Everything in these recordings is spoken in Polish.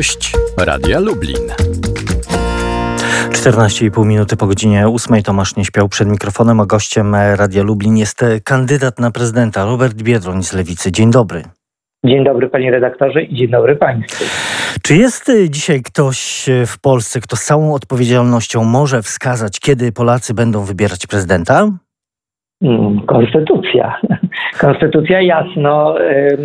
Gość Radia Lublin. 14,5 minuty po godzinie 8 Tomasz nie śpiał przed mikrofonem, a gościem Radia Lublin jest kandydat na prezydenta Robert Biedroń z Lewicy. Dzień dobry. Dzień dobry panie redaktorze i dzień dobry państwu. Czy jest dzisiaj ktoś w Polsce, kto z całą odpowiedzialnością może wskazać, kiedy Polacy będą wybierać prezydenta? Mm, konstytucja. Konstytucja jasno. E,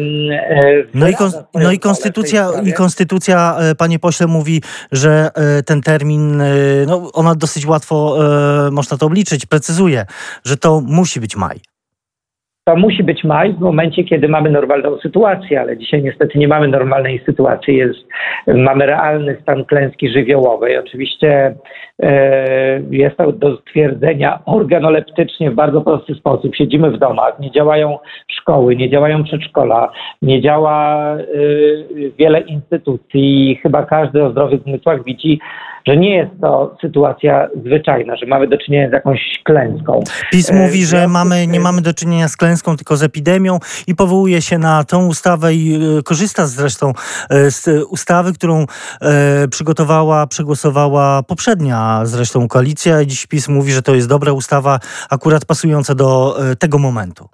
no i, no i konstytucja, i konstytucja, e, panie pośle, mówi, że e, ten termin, no ona dosyć łatwo można to obliczyć, precyzuje, że to musi być maj. To musi być maj w momencie, kiedy mamy normalną sytuację, ale dzisiaj niestety nie mamy normalnej sytuacji. Jest, mamy realny stan klęski żywiołowej. Oczywiście e, jest to do stwierdzenia organoleptycznie w bardzo prosty sposób. Siedzimy w domach, nie działają szkoły, nie działają przedszkola, nie działa e, wiele instytucji. Chyba każdy o zdrowych zmysłach widzi, że nie jest to sytuacja zwyczajna, że mamy do czynienia z jakąś klęską. PiS mówi, że mamy, nie mamy do czynienia z klęską, tylko z epidemią i powołuje się na tą ustawę i e, korzysta zresztą e, z ustawy, którą e, przygotowała, przegłosowała poprzednia zresztą koalicja. Dziś PiS mówi, że to jest dobra ustawa, akurat pasująca do tego momentu.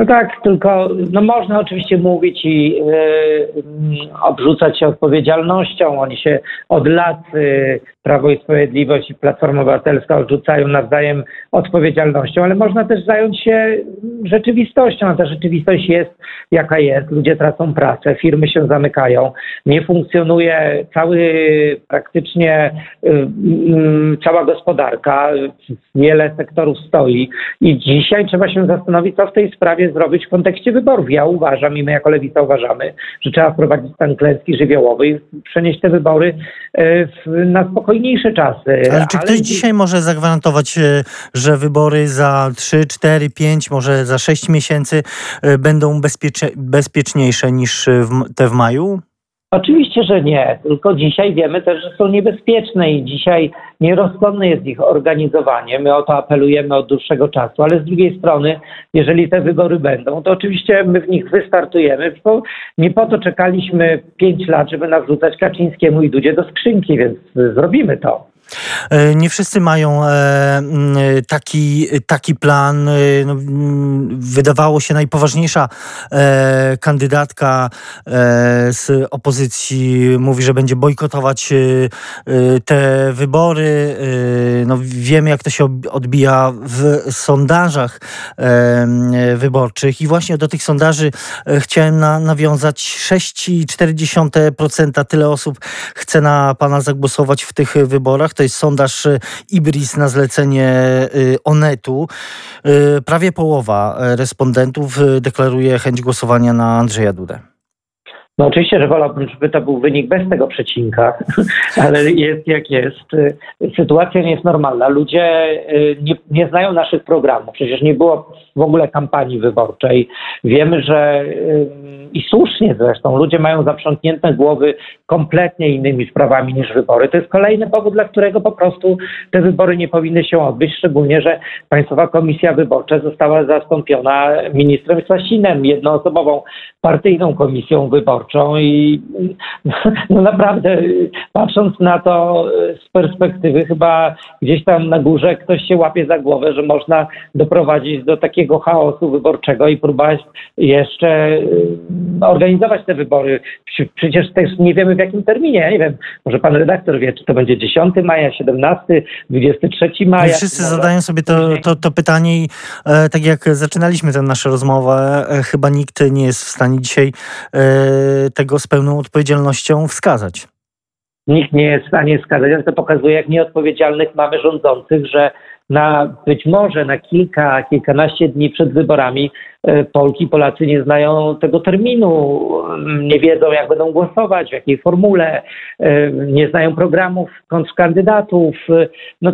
No tak, tylko no można oczywiście mówić i yy, obrzucać się odpowiedzialnością. Oni się od lat, yy, Prawo i Sprawiedliwość i Platforma Obywatelska odrzucają nawzajem odpowiedzialnością, ale można też zająć się rzeczywistością. A ta rzeczywistość jest jaka jest. Ludzie tracą pracę, firmy się zamykają, nie funkcjonuje cały praktycznie yy, cała gospodarka, wiele sektorów stoi i dzisiaj trzeba się zastanowić, co w tej sprawie zrobić w kontekście wyborów. Ja uważam i my jako Lewica uważamy, że trzeba wprowadzić stan klęski żywiołowej i przenieść te wybory e, na spokojniejsze czasy. Ale czy ktoś dzisiaj może zagwarantować, e, że wybory za 3, 4, 5, może za 6 miesięcy e, będą bezpieczniejsze niż te w maju? Oczywiście, że nie, tylko dzisiaj wiemy też, że są niebezpieczne i dzisiaj nierozsądne jest ich organizowanie. My o to apelujemy od dłuższego czasu, ale z drugiej strony, jeżeli te wybory będą, to oczywiście my w nich wystartujemy, bo nie po to czekaliśmy pięć lat, żeby nawrzucać Kaczyńskiemu i Dudzie do skrzynki, więc zrobimy to. E, nie wszyscy mają e, taki, taki plan. E, no, wydawało się najpoważniejsza kandydatka z opozycji mówi, że będzie bojkotować te wybory. No, wiemy, jak to się odbija w sondażach wyborczych i właśnie do tych sondaży chciałem na, nawiązać 6,4% tyle osób chce na pana zagłosować w tych wyborach to jest sondaż y, Ibris na zlecenie y, Onetu. Y, prawie połowa respondentów deklaruje chęć głosowania na Andrzeja Dudę. No oczywiście, że wolałbym, żeby to był wynik bez tego przecinka, ale jest jak jest. Sytuacja nie jest normalna. Ludzie nie, nie, znają naszych programów. Przecież nie było w ogóle kampanii wyborczej. Wiemy, że i słusznie zresztą, ludzie mają zaprzątnięte głowy kompletnie innymi sprawami niż wybory. To jest kolejny powód, dla którego po prostu te wybory nie powinny się odbyć, szczególnie, że Państwowa Komisja Wyborcza została zastąpiona ministrem Sasinem, jednoosobową partyjną komisją wyborczą i no naprawdę patrząc na to z perspektywy chyba gdzieś tam na górze ktoś się łapie za głowę, że można doprowadzić do takiego chaosu wyborczego i próbować jeszcze organizować te wybory. Przecież też nie wiemy w jakim terminie. Ja nie wiem, może pan redaktor wie, czy to będzie 10 maja, 17, 23 maja. My wszyscy zadają sobie to, to, to pytanie i e, tak jak zaczynaliśmy tę naszą rozmowę, e, chyba nikt nie jest w stanie dzisiaj e, tego z pełną odpowiedzialnością wskazać. Nikt nie jest w stanie wskazać, ale to pokazuje, jak nieodpowiedzialnych mamy rządzących, że na być może na kilka, kilkanaście dni przed wyborami E, Polki, Polacy nie znają tego terminu, nie wiedzą, jak będą głosować, w jakiej formule, e, nie znają programów kontrkandydatów. No,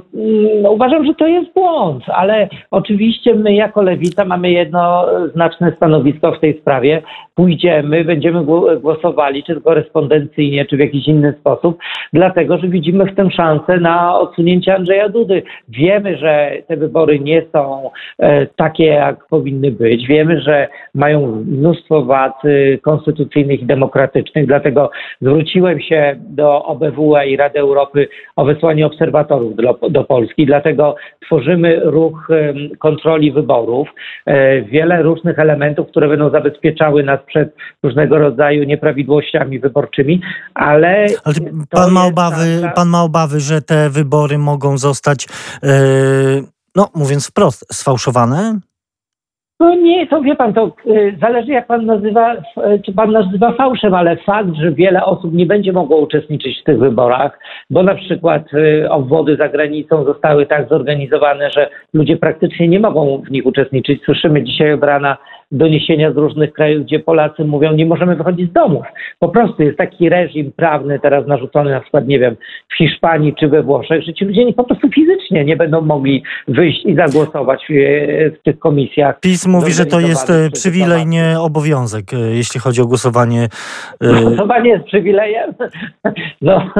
no, uważam, że to jest błąd, ale oczywiście my jako Lewica mamy jednoznaczne stanowisko w tej sprawie. Pójdziemy, będziemy głosowali, czy korespondencyjnie, czy w jakiś inny sposób, dlatego, że widzimy w tym szansę na odsunięcie Andrzeja Dudy. Wiemy, że te wybory nie są e, takie, jak powinny być wiemy, że mają mnóstwo wad y, konstytucyjnych i demokratycznych, dlatego zwróciłem się do OBWE i Rady Europy o wysłanie obserwatorów do, do Polski, dlatego tworzymy ruch kontroli wyborów, e, wiele różnych elementów, które będą zabezpieczały nas przed różnego rodzaju nieprawidłowościami wyborczymi, ale... ale pan, ma obawy, pan ma obawy, że te wybory mogą zostać, yy, no mówiąc wprost, sfałszowane? No nie, to wie pan, to y, zależy jak pan nazywa, czy pan nazywa fałszem, ale fakt, że wiele osób nie będzie mogło uczestniczyć w tych wyborach, bo na przykład y, obwody za granicą zostały tak zorganizowane, że ludzie praktycznie nie mogą w nich uczestniczyć. Słyszymy dzisiaj od rana doniesienia z różnych krajów, gdzie Polacy mówią, nie możemy wychodzić z domów. Po prostu jest taki reżim prawny teraz narzucony na przykład, nie wiem, w Hiszpanii czy we Włoszech, że ci ludzie po prostu fizycznie nie będą mogli wyjść i zagłosować w, w tych komisjach. PiS mówi, że to jest e, przywilej, nie obowiązek, e, jeśli chodzi o głosowanie. E, głosowanie jest przywilejem? No.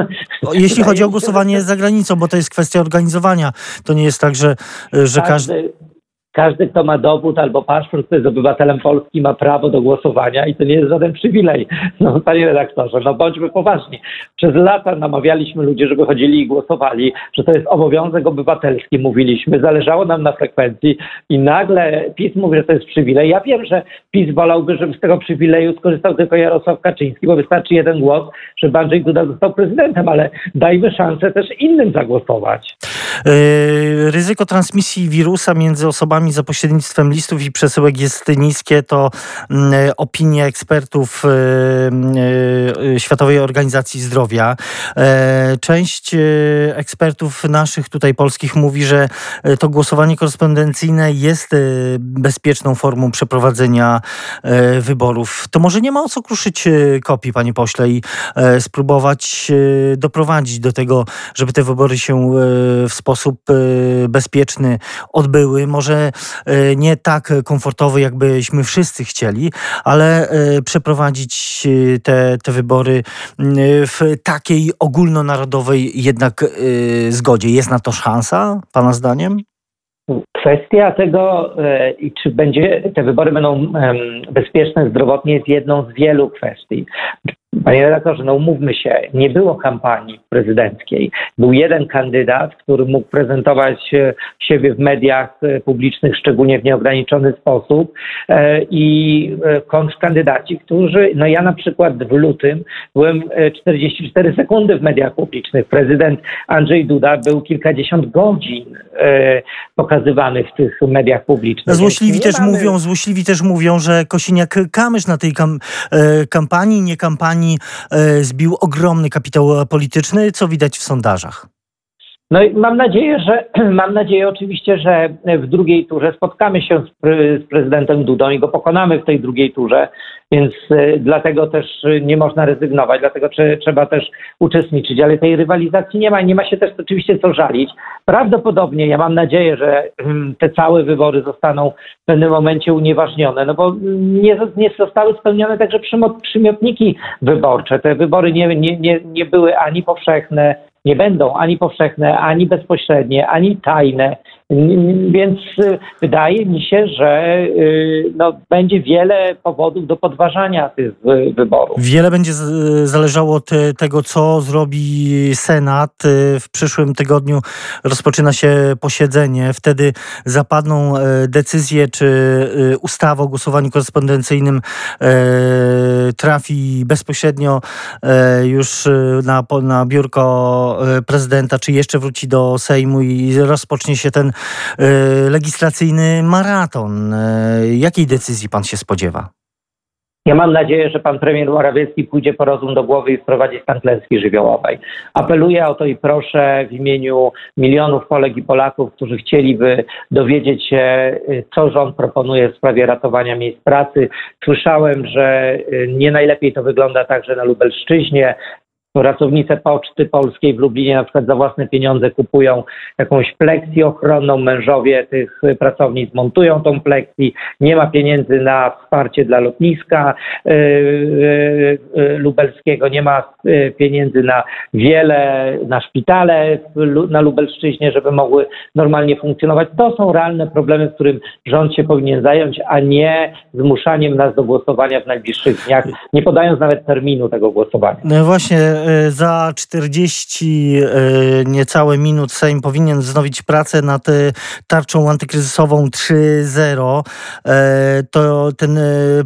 Jeśli chodzi o głosowanie za granicą, bo to jest kwestia organizowania. To nie jest tak, że, że każdy... każdy każdy, kto ma dowód albo paszport, kto jest obywatelem Polski, ma prawo do głosowania i to nie jest żaden przywilej. No, panie redaktorze, no bądźmy poważni. Przez lata namawialiśmy ludzi, żeby chodzili i głosowali, że to jest obowiązek obywatelski, mówiliśmy, zależało nam na frekwencji i nagle PiS mówi, że to jest przywilej. Ja wiem, że PiS wolałby, żeby z tego przywileju skorzystał tylko Jarosław Kaczyński, bo wystarczy jeden głos, żeby Andrzej Duda został prezydentem, ale dajmy szansę też innym zagłosować. Yy, ryzyko transmisji wirusa między osobami za pośrednictwem listów i przesyłek jest niskie. To mm, opinie ekspertów yy, yy, Światowej Organizacji Zdrowia. Część ekspertów naszych tutaj polskich mówi, że to głosowanie korespondencyjne jest bezpieczną formą przeprowadzenia wyborów. To może nie ma o co kruszyć kopii, panie pośle, i spróbować doprowadzić do tego, żeby te wybory się w sposób y, bezpieczny odbyły. Może y, nie tak komfortowy, jakbyśmy wszyscy chcieli, ale y, przeprowadzić te, te wybory w takiej ogólnonarodowej jednak zgodzie. Jest na to szansa, Pana zdaniem? Kwestia tego, e, czy będzie, te wybory będą bezpieczne zdrowotnie, jest jedną z wielu kwestii. Panie redaktorze, no umówmy się, nie było kampanii prezydenckiej. Był jeden kandydat, który mógł prezentować e, siebie w mediach e, publicznych, szczególnie w nieograniczony sposób e, i kontrkandydaci, którzy, no ja na przykład w lutym byłem 44 sekundy w mediach publicznych. Prezydent Andrzej Duda był kilkadziesiąt godzin pokazywany w tych mediach publicznych. Złośliwi też, mamy... mówią, złośliwi też mówią, że Kosiniak-Kamysz na tej kam kampanii, nie kampanii E, zbił ogromny kapitał polityczny, co widać w sondażach. No i mam nadzieję, że mam nadzieję oczywiście, że w drugiej turze spotkamy się z, pre, z, prezydentem Dudą i go pokonamy w tej drugiej turze, więc y, dlatego też nie można rezygnować, dlatego czy, trzeba też uczestniczyć, ale tej rywalizacji nie ma nie ma się też oczywiście co żalić. Prawdopodobnie ja mam nadzieję, że y, te całe wybory zostaną w pewnym momencie unieważnione, no bo nie, nie zostały spełnione także przymiotniki wyborcze. Te wybory nie, nie, nie, nie były ani powszechne, nie będą ani powszechne, ani bezpośrednie, ani tajne. Więc y, wydaje mi się, że y, no, będzie wiele powodów do podważania tych wyborów. Wiele będzie zależało od tego, co zrobi Senat. Y, w przyszłym tygodniu rozpoczyna się posiedzenie. Wtedy zapadną decyzje, czy ustawa o głosowaniu korespondencyjnym trafi bezpośrednio już na, na biurko prezydenta, czy jeszcze wróci do Sejmu i rozpocznie się ten E, legislacyjny maraton. E, jakiej decyzji pan się spodziewa? Ja mam nadzieję, że pan premier Morawiecki pójdzie po rozum do głowy i wprowadzi stan klęski żywiołowej. Apeluję o to i proszę w imieniu milionów Polek i Polaków, którzy chcieliby dowiedzieć się, co rząd proponuje w sprawie ratowania miejsc pracy. Słyszałem, że nie najlepiej to wygląda także na Lubelszczyźnie. Pracownice Poczty Polskiej w Lublinie na przykład za własne pieniądze kupują jakąś pleksję ochronną, mężowie tych pracownic montują tą pleksję, nie ma pieniędzy na wsparcie dla lotniska yy, yy, lubelskiego, nie ma pieniędzy na wiele, na szpitale na Lubelszczyźnie, żeby mogły normalnie funkcjonować. To są realne problemy, którym rząd się powinien zająć, a nie zmuszaniem nas do głosowania w najbliższych dniach, nie podając nawet terminu tego głosowania. No właśnie za 40 e, niecałe minut Sejm powinien wznowić pracę nad e, tarczą antykryzysową 3.0. To ten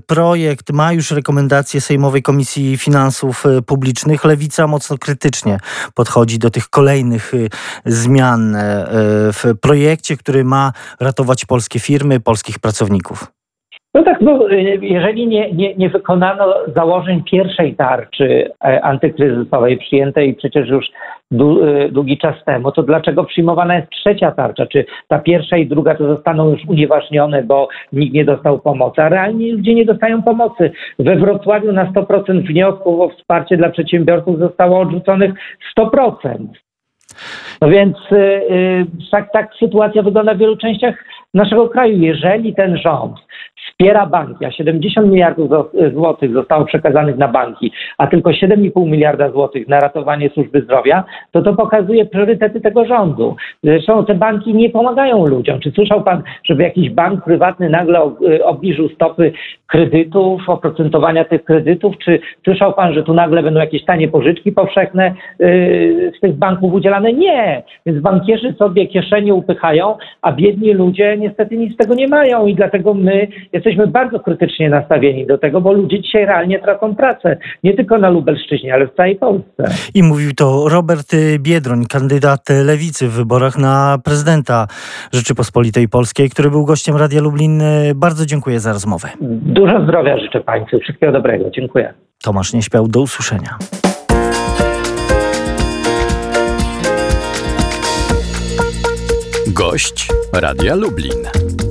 projekt ma już rekomendacje Sejmowej Komisji Finansów Publicznych. Lewica mocno krytycznie podchodzi do tych kolejnych zmian w projekcie, który ma ratować polskie firmy, polskich pracowników. No tak, no, jeżeli nie, nie, nie wykonano założeń pierwszej tarczy e, antykryzysowej przyjętej przecież już e, długi czas temu, to dlaczego przyjmowana jest trzecia tarcza? Czy ta pierwsza i druga to zostaną już unieważnione, bo nikt nie dostał pomocy? A realnie ludzie nie dostają pomocy. We Wrocławiu na 100% wniosków o wsparcie dla przedsiębiorców zostało odrzuconych 100%. No więc yy, tak, tak sytuacja wygląda w wielu częściach naszego kraju. Jeżeli ten rząd wspiera banki, a 70 miliardów złotych zostało przekazanych na banki, a tylko 7,5 miliarda złotych na ratowanie służby zdrowia, to to pokazuje priorytety tego rządu. Zresztą te banki nie pomagają ludziom. Czy słyszał pan, żeby jakiś bank prywatny nagle obniżył stopy kredytów, oprocentowania tych kredytów? Czy słyszał pan, że tu nagle będą jakieś tanie pożyczki powszechne yy, z tych banków udzielane? Nie. Więc bankierzy sobie kieszenie upychają, a biedni ludzie niestety nic z tego nie mają i dlatego my jesteśmy bardzo krytycznie nastawieni do tego, bo ludzie dzisiaj realnie tracą pracę. Nie tylko na Lubelszczyźnie, ale w całej Polsce. I mówił to Robert Biedroń, kandydat lewicy w wyborach na prezydenta Rzeczypospolitej Polskiej, który był gościem Radia Lublin. Bardzo dziękuję za rozmowę. Dużo zdrowia życzę Państwu. Wszystkiego dobrego. Dziękuję. Tomasz Nieśpiał, do usłyszenia. Gość Radia Lublin.